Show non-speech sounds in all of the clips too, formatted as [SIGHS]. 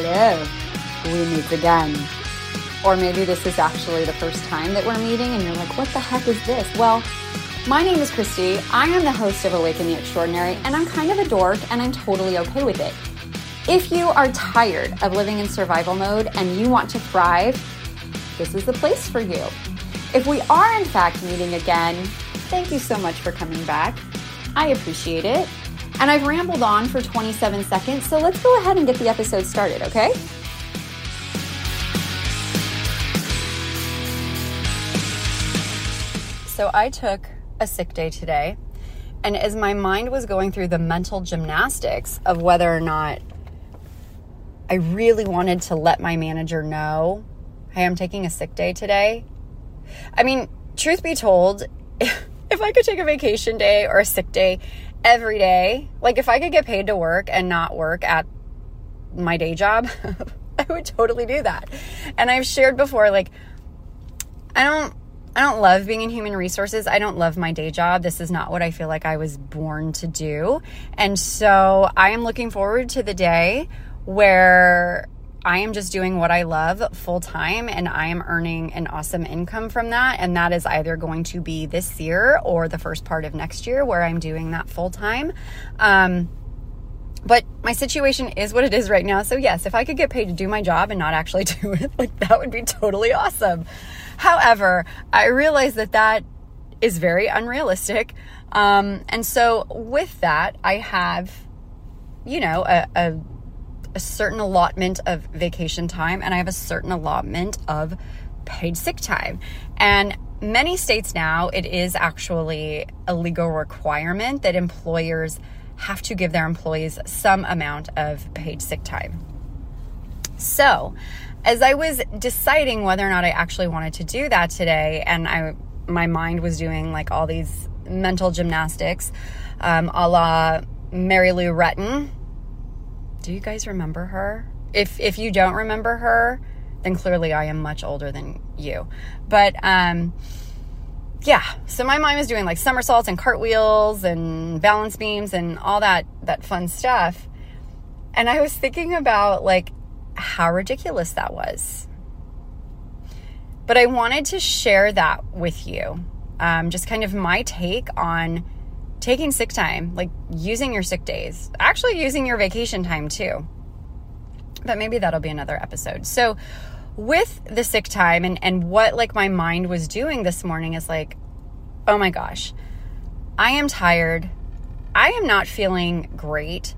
hello, we meet again. Or maybe this is actually the first time that we're meeting and you're like, what the heck is this? Well, my name is Christy. I am the host of Awaken the Extraordinary, and I'm kind of a dork and I'm totally okay with it. If you are tired of living in survival mode and you want to thrive, this is the place for you. If we are in fact meeting again, thank you so much for coming back. I appreciate it. And I've rambled on for 27 seconds, so let's go ahead and get the episode started, okay? So I took a sick day today, and as my mind was going through the mental gymnastics of whether or not I really wanted to let my manager know, hey, I'm taking a sick day today. I mean, truth be told, [LAUGHS] if I could take a vacation day or a sick day every day, like if I could get paid to work and not work at my day job, [LAUGHS] I would totally do that. And I've shared before, like, I don't. I don't love being in human resources. I don't love my day job. This is not what I feel like I was born to do. And so I am looking forward to the day where I am just doing what I love full time and I am earning an awesome income from that. And that is either going to be this year or the first part of next year where I'm doing that full time. Um, but my situation is what it is right now. So, yes, if I could get paid to do my job and not actually [LAUGHS] do it, like that would be totally awesome. However, I realize that that is very unrealistic. Um, and so, with that, I have, you know, a, a a certain allotment of vacation time and I have a certain allotment of paid sick time. And many states now, it is actually a legal requirement that employers have to give their employees some amount of paid sick time. So, as I was deciding whether or not I actually wanted to do that today, and I my mind was doing like all these mental gymnastics, um, a la Mary Lou Retton, do you guys remember her? If if you don't remember her, then clearly I am much older than you. But um yeah, so my mind was doing like somersaults and cartwheels and balance beams and all that that fun stuff. And I was thinking about like how ridiculous that was. But I wanted to share that with you. Um, just kind of my take on taking sick time, like using your sick days, actually using your vacation time too. But maybe that'll be another episode. So, with the sick time and, and what like my mind was doing this morning is like, oh my gosh, I am tired. I am not feeling great.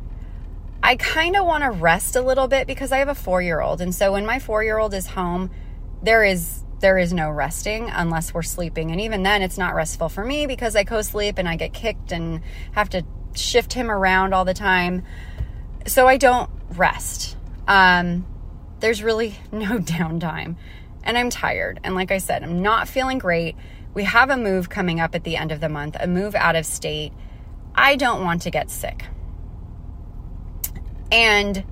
I kind of want to rest a little bit because I have a four year old. And so when my four year old is home, there is there is no resting unless we're sleeping. And even then, it's not restful for me because I co sleep and I get kicked and have to shift him around all the time. So I don't rest. Um, there's really [LAUGHS] no downtime. And I'm tired. And like I said, I'm not feeling great. We have a move coming up at the end of the month, a move out of state. I don't want to get sick. And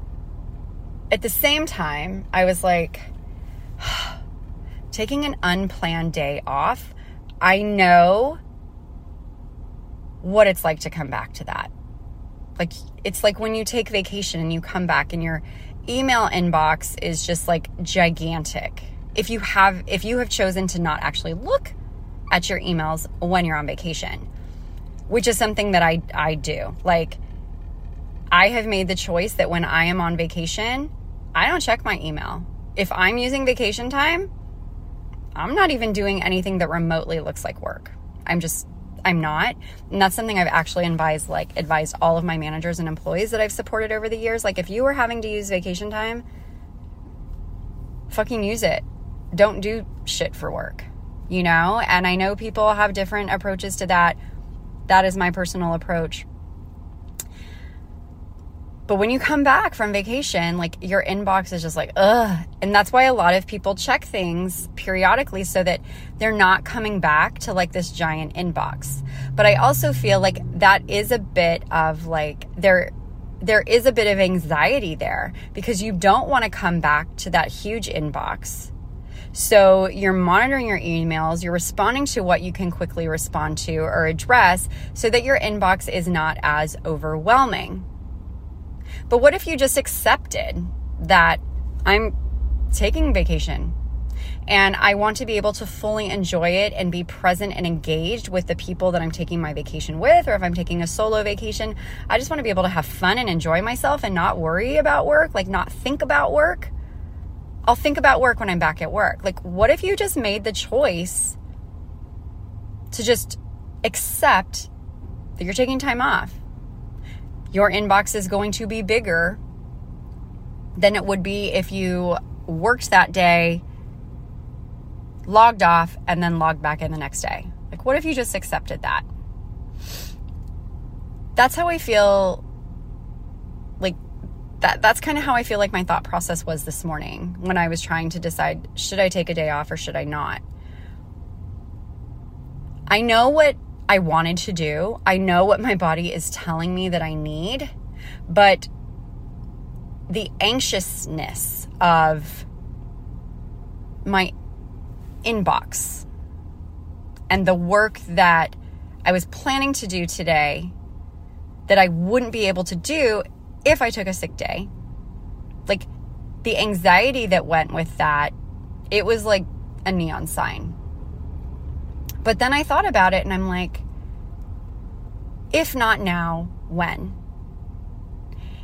at the same time, I was like, [SIGHS] taking an unplanned day off, I know what it's like to come back to that. Like, it's like when you take vacation and you come back and your email inbox is just like gigantic. If you have, if you have chosen to not actually look at your emails when you're on vacation, which is something that I, I do. Like, I have made the choice that when I am on vacation, I don't check my email. If I'm using vacation time, I'm not even doing anything that remotely looks like work. I'm just I'm not. And that's something I've actually advised like advised all of my managers and employees that I've supported over the years. Like if you were having to use vacation time, fucking use it. Don't do shit for work. You know? And I know people have different approaches to that. That is my personal approach. But when you come back from vacation, like your inbox is just like, ugh. And that's why a lot of people check things periodically so that they're not coming back to like this giant inbox. But I also feel like that is a bit of like, there, there is a bit of anxiety there because you don't want to come back to that huge inbox. So you're monitoring your emails, you're responding to what you can quickly respond to or address so that your inbox is not as overwhelming. But what if you just accepted that I'm taking vacation and I want to be able to fully enjoy it and be present and engaged with the people that I'm taking my vacation with, or if I'm taking a solo vacation, I just want to be able to have fun and enjoy myself and not worry about work, like not think about work. I'll think about work when I'm back at work. Like, what if you just made the choice to just accept that you're taking time off? Your inbox is going to be bigger than it would be if you worked that day logged off, and then logged back in the next day? Like, what if you just accepted that? That's how I feel like that that's kind of how I feel like my thought process was this morning when I was trying to decide should I take a day off or should I not. I know what I wanted to do. I know what my body is telling me that I need, but the anxiousness of my inbox and the work that I was planning to do today that I wouldn't be able to do if I took a sick day. Like the anxiety that went with that, it was like a neon sign. But then I thought about it and I'm like, if not now, when?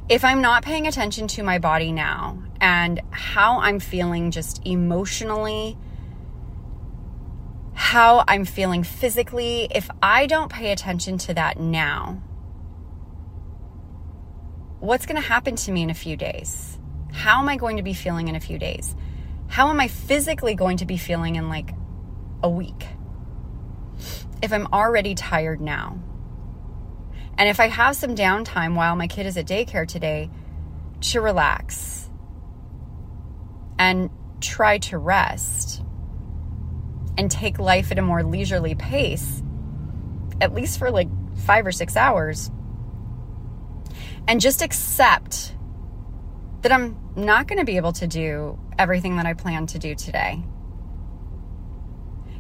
If I'm not paying attention to my body now and how I'm feeling just emotionally how I'm feeling physically, if I don't pay attention to that now, what's going to happen to me in a few days? How am I going to be feeling in a few days? How am I physically going to be feeling in like a week? If I'm already tired now. And if I have some downtime while my kid is at daycare today to relax and try to rest and take life at a more leisurely pace, at least for like five or six hours, and just accept that I'm not going to be able to do everything that I plan to do today.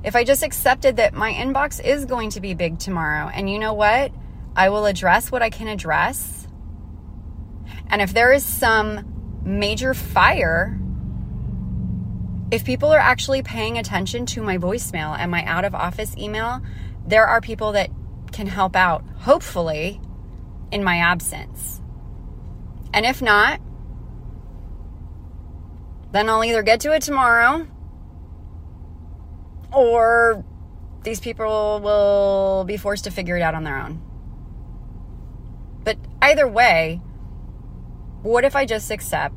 If I just accepted that my inbox is going to be big tomorrow, and you know what? I will address what I can address. And if there is some major fire if people are actually paying attention to my voicemail and my out of office email, there are people that can help out, hopefully, in my absence. And if not, then I'll either get to it tomorrow or these people will be forced to figure it out on their own. But either way, what if I just accept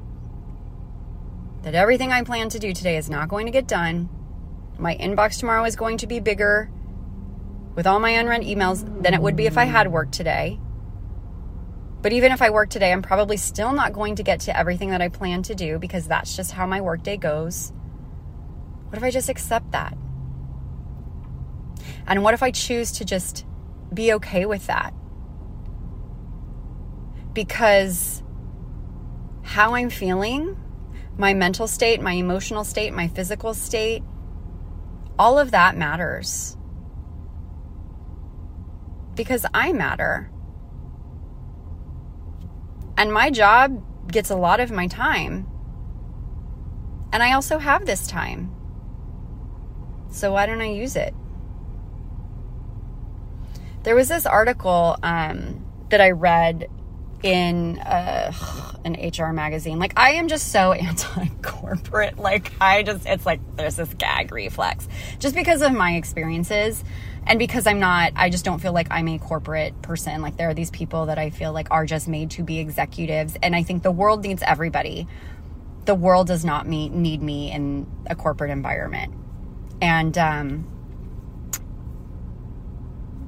that everything I plan to do today is not going to get done. My inbox tomorrow is going to be bigger with all my unread emails than it would be if I had worked today. But even if I work today, I'm probably still not going to get to everything that I plan to do because that's just how my workday goes. What if I just accept that? And what if I choose to just be okay with that? Because how I'm feeling my mental state, my emotional state, my physical state, all of that matters. Because I matter. And my job gets a lot of my time. And I also have this time. So why don't I use it? There was this article um, that I read in uh, an HR magazine. Like, I am just so [LAUGHS] anti corporate. Like, I just, it's like there's this gag reflex just because of my experiences. And because I'm not, I just don't feel like I'm a corporate person. Like, there are these people that I feel like are just made to be executives. And I think the world needs everybody. The world does not meet, need me in a corporate environment. And, um,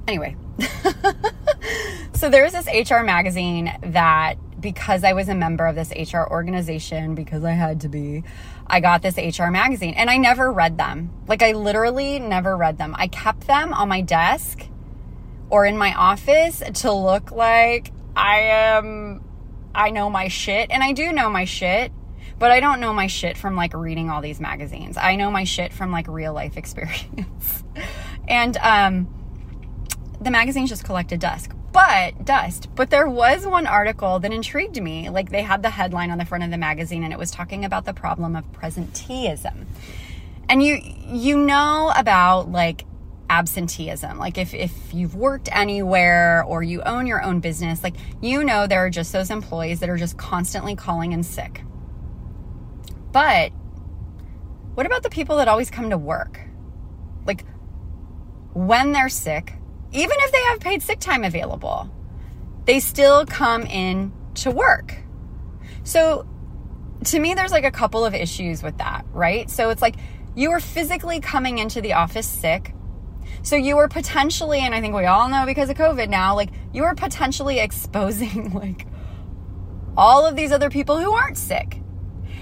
anyway. [LAUGHS] so there's this HR magazine that because I was a member of this HR organization, because I had to be, I got this HR magazine and I never read them. Like, I literally never read them. I kept them on my desk or in my office to look like I am, I know my shit. And I do know my shit, but I don't know my shit from like reading all these magazines. I know my shit from like real life [LAUGHS] experience. and, um, the magazines just collected dust but dust. But there was one article that intrigued me. Like they had the headline on the front of the magazine and it was talking about the problem of presenteeism. And you you know about like absenteeism. Like if if you've worked anywhere or you own your own business, like you know there are just those employees that are just constantly calling in sick. But what about the people that always come to work? Like when they're sick, even if they have paid sick time available, they still come in to work. So to me, there's like a couple of issues with that, right? So it's like you are physically coming into the office sick. So you are potentially, and I think we all know because of COVID now, like you are potentially [LAUGHS] exposing like all of these other people who aren't sick.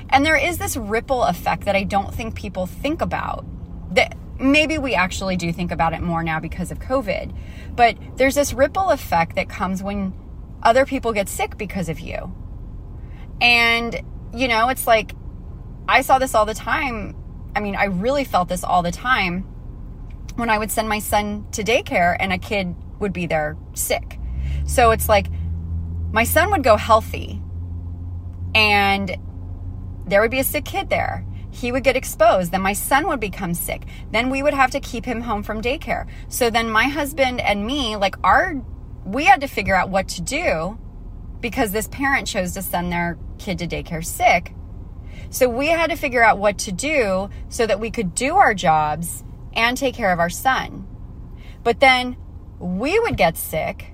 And there is this ripple effect that I don't think people think about. That maybe we actually do think about it more now because of COVID. But there's this ripple effect that comes when other people get sick because of you. And, you know, it's like I saw this all the time. I mean, I really felt this all the time when I would send my son to daycare and a kid would be there sick. So it's like my son would go healthy and there would be a sick kid there he would get exposed. Then my son would become sick. Then we would have to keep him home from daycare. So then my husband and me, like our, we had to figure out what to do because this parent chose to send their kid to daycare sick. So we had to figure out what to do so that we could do our jobs and take care of our son. But then we would get sick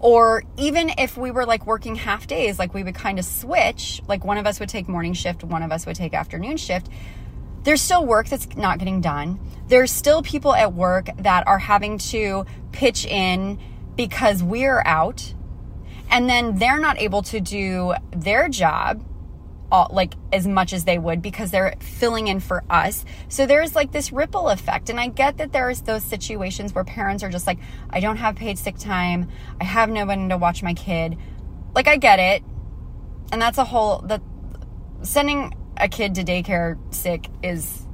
or even if we were like working half days, like we would kind of switch, like one of us would take morning shift, one of us would take afternoon shift. There's still work that's not getting done. There's still people at work that are having to pitch in because we're out. And then they're not able to do their job all, like as much as they would because they're filling in for us. So there's like this ripple effect. And I get that there's those situations where parents are just like, I don't have paid sick time. I have no one to watch my kid. Like I get it. And that's a whole that sending a kid to daycare sick is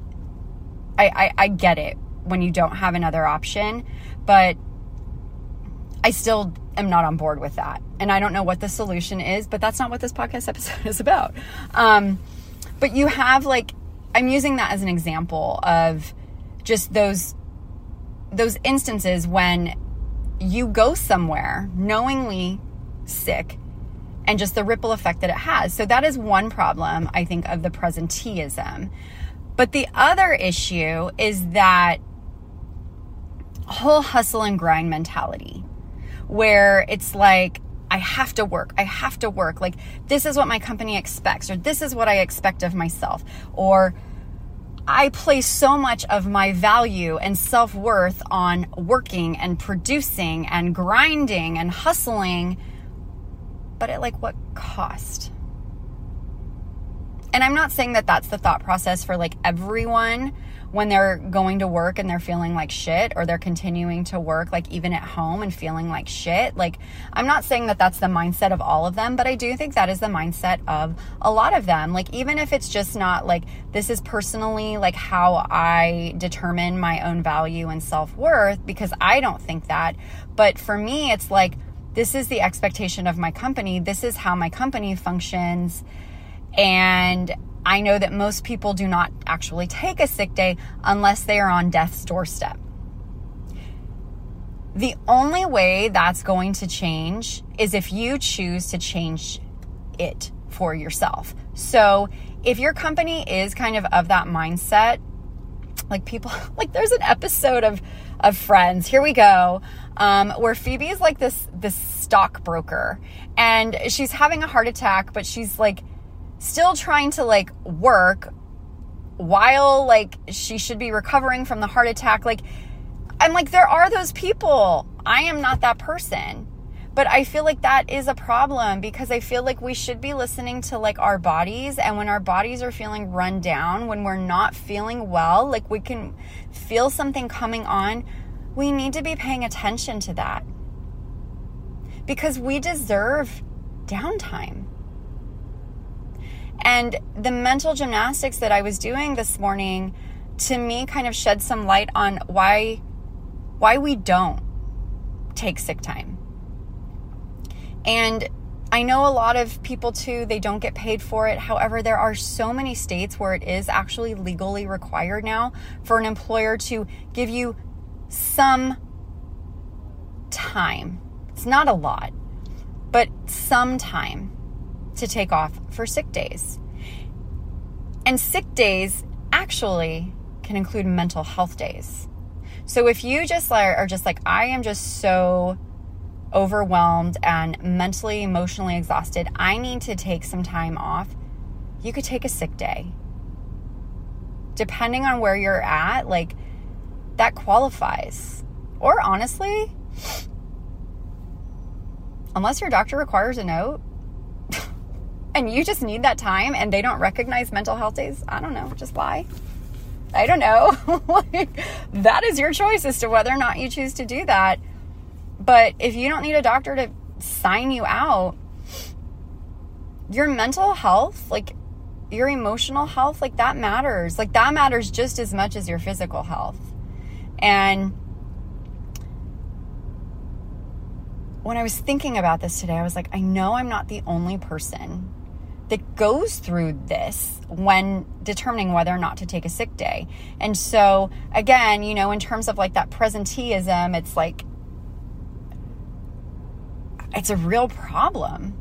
I, I, I get it when you don't have another option, but I still am not on board with that. And I don't know what the solution is, but that's not what this podcast [LAUGHS] episode is about. Um, but you have like, I'm using that as an example of just those those instances when you go somewhere knowingly sick and just the ripple effect that it has. So that is one problem I think of the presenteeism. But the other issue is that whole hustle and grind mentality where it's like, I have to work. I have to work. Like, this is what my company expects, or this is what I expect of myself. Or I place so much of my value and self worth on working and producing and grinding and hustling, but at like what cost? And I'm not saying that that's the thought process for like everyone when they're going to work and they're feeling like shit or they're continuing to work like even at home and feeling like shit. Like I'm not saying that that's the mindset of all of them, but I do think that is the mindset of a lot of them. Like even if it's just not like this is personally like how I determine my own value and self-worth because I don't think that, but for me it's like this is the expectation of my company. This is how my company functions. And I know that most people do not actually take a sick day unless they are on death's doorstep. The only way that's going to change is if you choose to change it for yourself. So, if your company is kind of of that mindset, like people, [LAUGHS] like there's an episode of of Friends. Here we go, um, where Phoebe is like this this stockbroker, and she's having a heart attack, but she's like still trying to like work while like she should be recovering from the heart attack. Like, I'm like, there are those people. I am not that person. But I feel like that is a problem because I feel like we should be listening to like our bodies. And when our bodies are feeling run down, when we're not feeling well, like we can feel something coming on, we need to be paying attention to that because we deserve downtime. And the mental gymnastics that I was doing this morning to me kind of shed some light on why why we don't. take sick time. And I know a lot of people too, they don't get paid for it. However, there are so many states where it is actually legally required now for an employer to give you some time. It's not a lot, but some time to take off for sick days. And sick days actually can include mental health days. So if you just are just like, I am just so overwhelmed and mentally, emotionally exhausted, I need to take some time off, you could take a sick day. Depending on where you're at, like that qualifies. Or honestly, unless your doctor requires a note and you just need that time and they don't recognize mental health days, I don't know, just lie. I don't know. [LAUGHS] like, that is your choice as to whether or not you choose to do that. But if you don't need a doctor to sign you out, your mental health, like your emotional health, like that matters. Like that matters just as much as your physical health. And when I was thinking about this today, I was like, I know I'm not the only person that goes through this when determining whether or not to take a sick day. And so, again, you know, in terms of like that presenteeism, it's like, it's a real problem.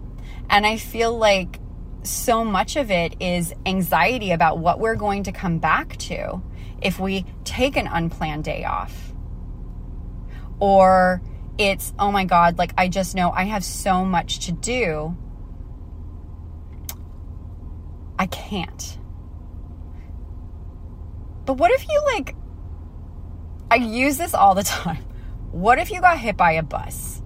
And I feel like so much of it is anxiety about what we're going to come back to if we take an unplanned day off. Or it's, oh my God, like I just know I have so much to do I can't. But what if you like, I use this all the [LAUGHS] time. What if you got hit by a bus?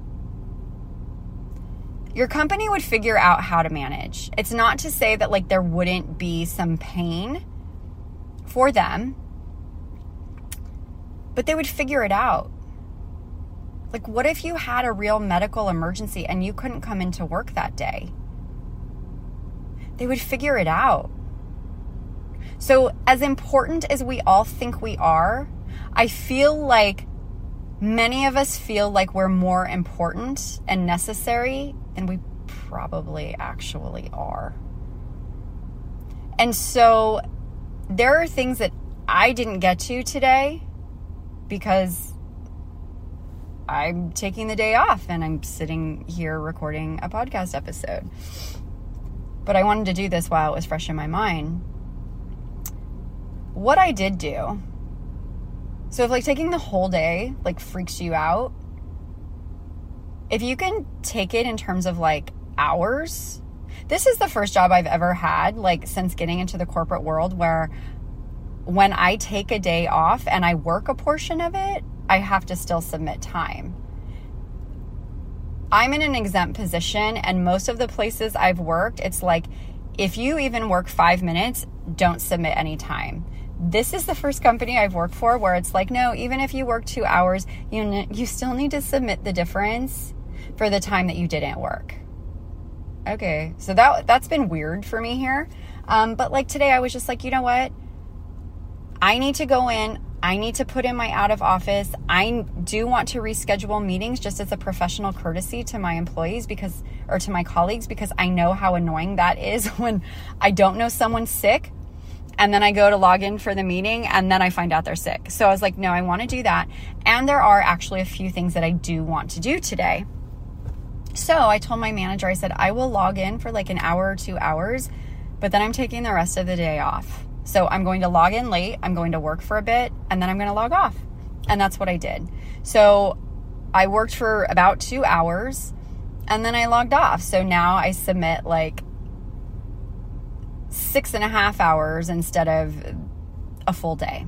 Your company would figure out how to manage. It's not to say that like there wouldn't be some pain for them, but they would figure it out. Like, what if you had a real medical emergency and you couldn't come into work that day? They would figure it out. So, as important as we all think we are, I feel like many of us feel like we're more important and necessary than we probably actually are. And so, there are things that I didn't get to today because I'm taking the day off and I'm sitting here recording a podcast episode but I wanted to do this while it was fresh in my mind. What I did do, so if like taking the whole day like freaks you out, if you can take it in terms of like hours, this is the first job I've ever had like since getting into the corporate world where when I take a day off and I work a portion of it, I have to still submit time. I'm in an exempt position, and most of the places I've worked, it's like if you even work five minutes, don't submit any time. This is the first company I've worked for where it's like, no, even if you work two hours, you, you still need to submit the difference for the time that you didn't work. Okay, so that that's been weird for me here. Um, but like today, I was just like, you know what? I need to go in. I need to put in my out of office. I do want to reschedule meetings just as a professional courtesy to my employees because, or to my colleagues, because I know how annoying that is [LAUGHS] when I don't know someone's sick and then I go to log in for the meeting and then I find out they're sick. So I was like, no, I want to do that. And there are actually a few things that I do want to do today. So I told my manager, I said, I will log in for like an hour or two hours, but then I'm taking the rest of the day off. So I'm going to log in late, I'm going to work for a bit, and then I'm going to log off. And that's what I did. So I worked for about two hours and then I logged off. So now I submit like six and a half hours instead of a full day.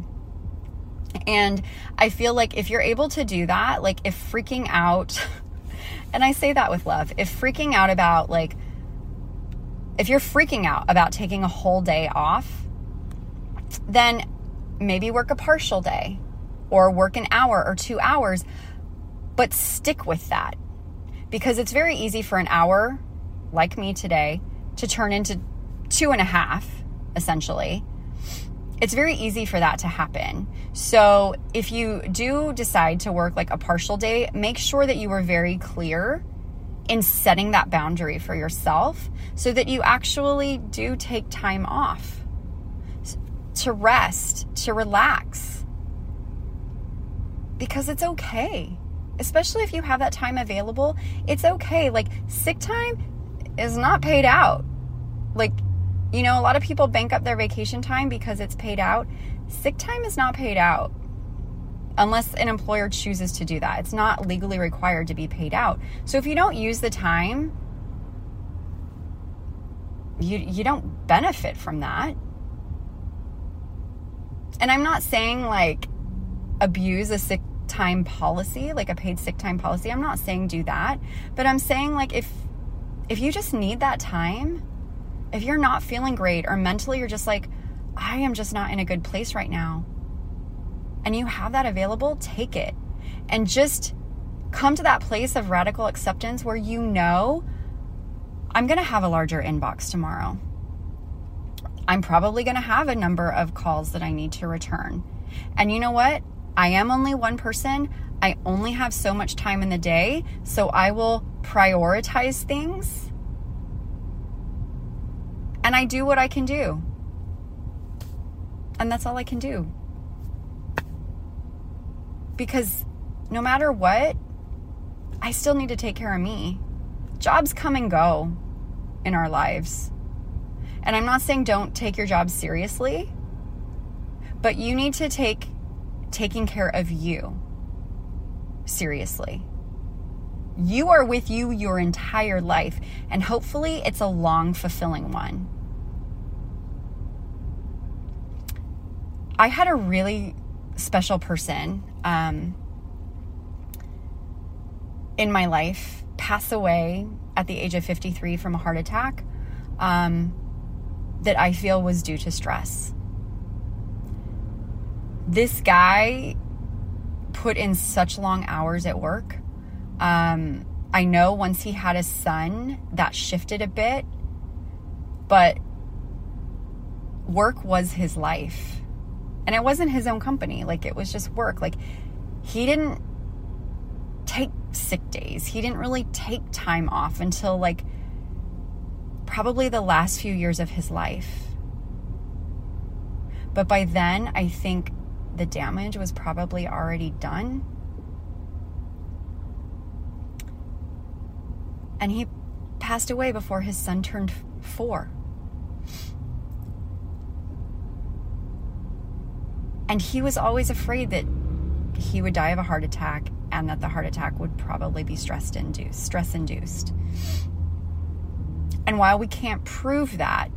And I feel like if you're able to do that, like if freaking out, [LAUGHS] and I say that with love, if freaking out about like, if you're freaking out about taking a whole day off, then maybe work a partial day or work an hour or two hours, but stick with that because it's very easy for an hour, like me today, to turn into two and a half, essentially. it's very easy for that to happen. So if you do decide to work like a partial day, make sure that you are very clear in setting that boundary for yourself so that you actually do take time off to rest, to relax. Because it's okay. Especially if you have that time available, it's okay. Like sick time is not paid out. Like you know, a lot of people bank up their vacation time because it's paid out. Sick time is not paid out unless an employer chooses to do that. It's not legally required to be paid out. So if you don't use the time, you you don't benefit from that. And I'm not saying like abuse a sick time policy, like a paid sick time policy. I'm not saying do that, but I'm saying like if if you just need that time, if you're not feeling great or mentally you're just like, I am just not in a good place right now, and you have that available, take it. And just come to that place of radical acceptance where you know I'm going to have a larger inbox tomorrow. I'm probably going to have a number of calls that I need to return. And you know what? I am only one person. I only have so much time in the day. So I will prioritize things and I do what I can do. And that's all I can do. Because no matter what, I still need to take care of me. Jobs come and go in our lives. And I'm not saying don't take your job seriously, but you need to take taking care of you seriously. You are with you your entire life, and hopefully, it's a long, fulfilling one. I had a really special person um, in my life pass away at the age of 53 from a heart attack um, that I feel was due to stress. This guy put in such long hours at work. Um, I know once he had a son, that shifted a bit, but work was his life and it wasn't his own company. Like it was just work. Like he didn't take sick days. He didn't really take time off until like probably the last few years of his life. But by then, I think the damage was probably already done. And he passed away before his son turned four. And he was always afraid that he would die of a heart attack and that the heart attack would probably be stress induced, stress induced. And while we can't prove that,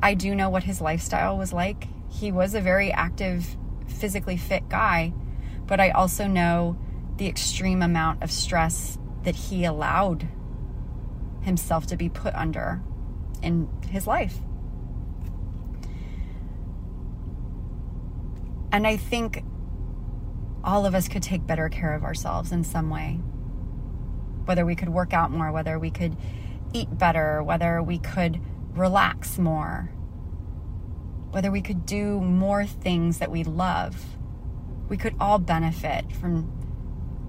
I do know what his lifestyle was like. He was a very active, physically fit guy, but I also know the extreme amount of stress that he allowed himself to be put under in his life. And I think all of us could take better care of ourselves in some way. Whether we could work out more, whether we could eat better, whether we could relax more, whether we could do more things that we love. We could all benefit from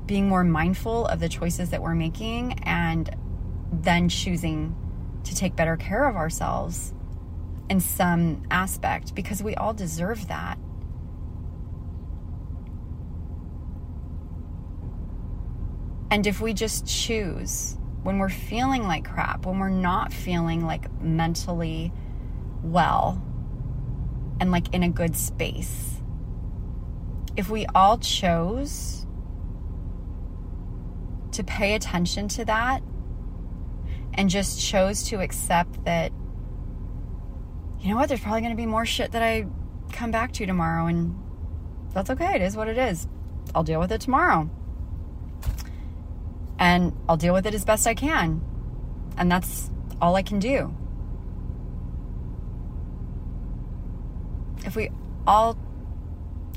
being more mindful of the choices that we're making and then choosing to take better care of ourselves in some aspect because we all deserve that. And if we just choose when we're feeling like crap, when we're not feeling like mentally well and like in a good space, if we all chose to pay attention to that and just chose to accept that, you know what, there's probably going to be more shit that I come back to tomorrow, and that's okay. It is what it is. I'll deal with it tomorrow and I'll deal with it as best I can. And that's all I can do. If we all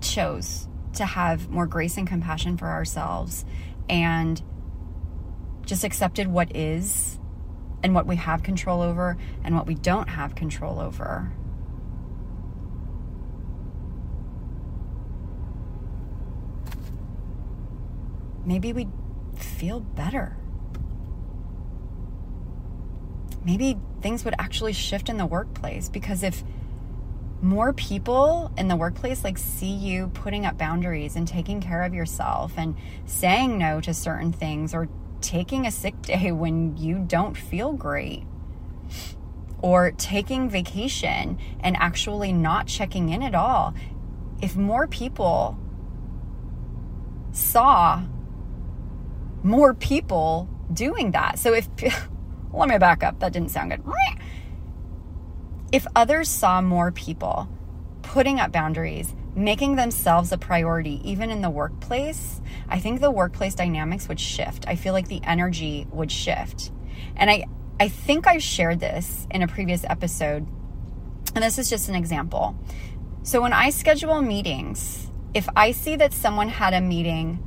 chose to have more grace and compassion for ourselves and just accepted what is and what we have control over and what we don't have control over. Maybe we feel better. Maybe things would actually shift in the workplace because if more people in the workplace like see you putting up boundaries and taking care of yourself and saying no to certain things or taking a sick [LAUGHS] day when you don't feel great or taking vacation and actually not checking in at all if more people saw more people doing that so if [LAUGHS] let me back up that didn't sound good if others saw more people putting up boundaries, making themselves a priority, even in the workplace, I think the workplace dynamics would shift. I feel like the energy would shift. And I, I think I've shared this in a previous episode, and this is just an example. So when I schedule meetings, if I see that someone had a meeting,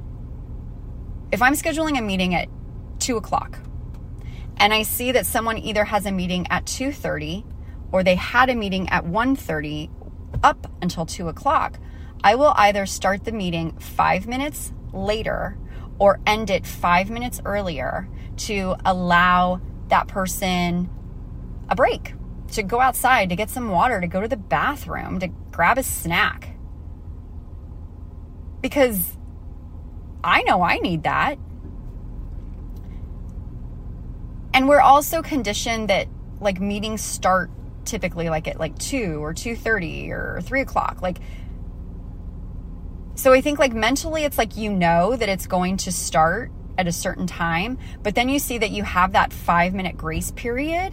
if I'm scheduling a meeting at two o'clock, and I see that someone either has a meeting at 2:30 or they had a meeting at 1.30 up until 2 o'clock, I will either start the meeting five minutes later or end it five minutes earlier to allow that person a break, to go outside, to get some water, to go to the bathroom, to grab a snack. Because I know I need that. And we're also conditioned that like meetings start typically like at like 2 or 2.30 or 3 o'clock like so i think like mentally it's like you know that it's going to start at a certain time but then you see that you have that five minute grace period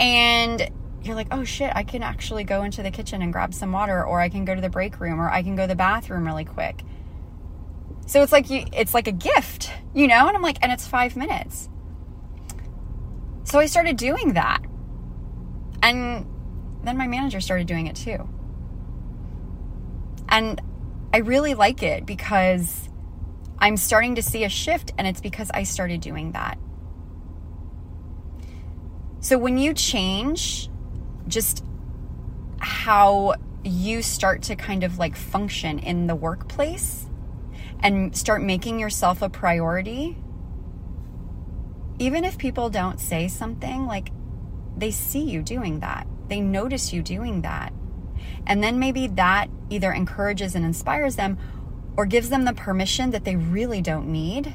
and you're like oh shit i can actually go into the kitchen and grab some water or i can go to the break room or i can go to the bathroom really quick so it's like you it's like a gift you know and i'm like and it's five minutes so i started doing that and then my manager started doing it too. And I really like it because I'm starting to see a shift, and it's because I started doing that. So when you change just how you start to kind of like function in the workplace and start making yourself a priority, even if people don't say something, like they see you doing that. They notice you doing that. And then maybe that either encourages and inspires them or gives them the permission that they really don't need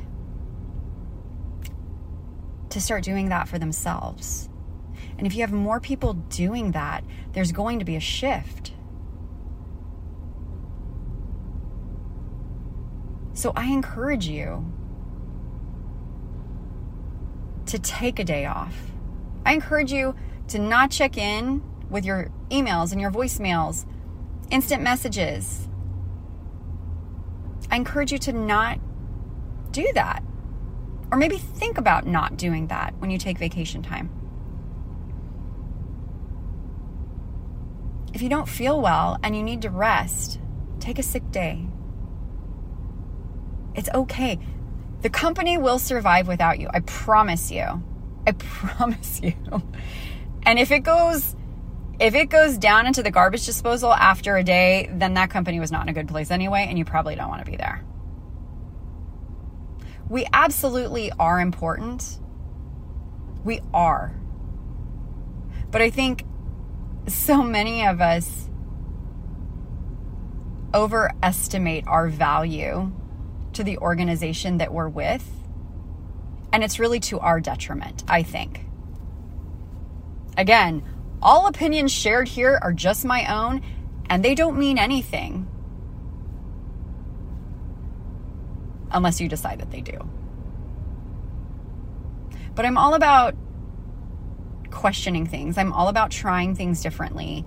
to start doing that for themselves. And if you have more people doing that, there's going to be a shift. So I encourage you to take a day off I encourage you to not check in with your emails and your voicemails, instant messages. I encourage you to not do that. Or maybe think about not doing that when you take vacation time. If you don't feel well and you need to rest, take a sick day. It's okay. The company will survive without you. I promise you. I [LAUGHS] promise you. And if it goes if it goes down into the garbage disposal after a day, then that company was not in a good place anyway and you probably don't want to be there. We absolutely are important. We are. But I think so many of us overestimate our value to the organization that we're with and it's really to our detriment, I think. Again, all opinions shared here are just my own, and they don't mean anything unless you decide that they do. But I'm all about questioning things, I'm all about trying things differently.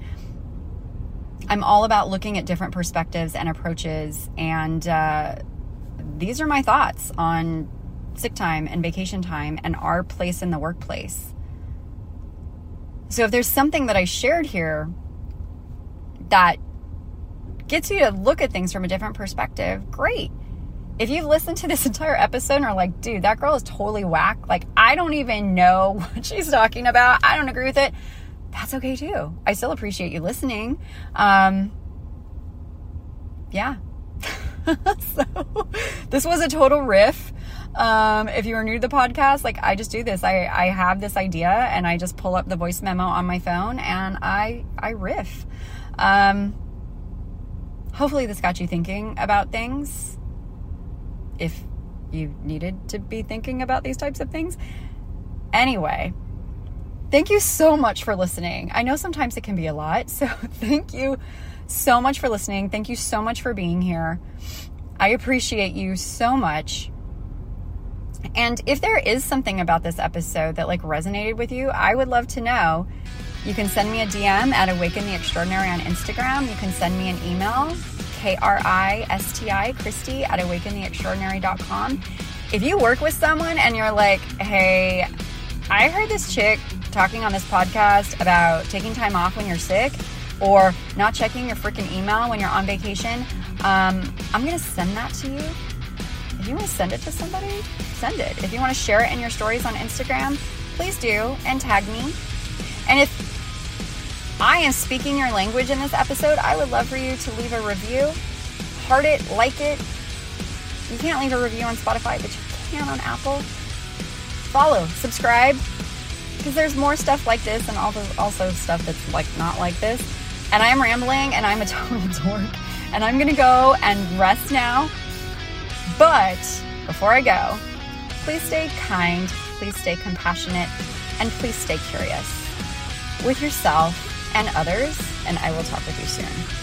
I'm all about looking at different perspectives and approaches, and uh, these are my thoughts on sick time and vacation time and our place in the workplace. So if there's something that I shared here that gets you to look at things from a different perspective, great. If you've listened to this [LAUGHS] entire episode and are like, dude, that girl is totally whack, like, I don't even know [LAUGHS] what she's talking about, I don't agree with it, that's okay too. I still appreciate you listening. Um, yeah. [LAUGHS] so this was a total riff. Um, if you are new to the podcast, like I just do this. I, I have this idea and I just pull up the voice memo on my phone and I I riff. Um, hopefully this got you thinking about things. If you needed to be thinking about these types of things. Anyway, thank you so much for listening. I know sometimes it can be a lot, [LAUGHS] so thank you so much for listening. Thank you so much for being here. I appreciate you so much. And if there is something about this episode that like resonated with you, I would love to know. You can send me a DM at Awaken the Extraordinary on Instagram. You can send me an email, K R I S T I, Kristi at awakentheextraordinary.com. If you work with someone and you're like, hey, I heard this chick talking on this podcast about taking time off when you're sick or not checking your freaking email when you're on vacation, um, I'm going to send that to you. If you want to send it to somebody, send it. If you want to share it in your stories on Instagram, please do and tag me. And if I am speaking your language in this episode, I would love for you to leave a review, heart it, like it. You can't leave a review on Spotify, but you can on Apple. Follow, subscribe, because there's more stuff like this and also stuff that's like not like this. And I'm rambling and I'm a [LAUGHS] total dork. And I'm gonna go and rest now. But before I go, please stay kind, please stay compassionate, and please stay curious with yourself and others. And I will talk with you soon.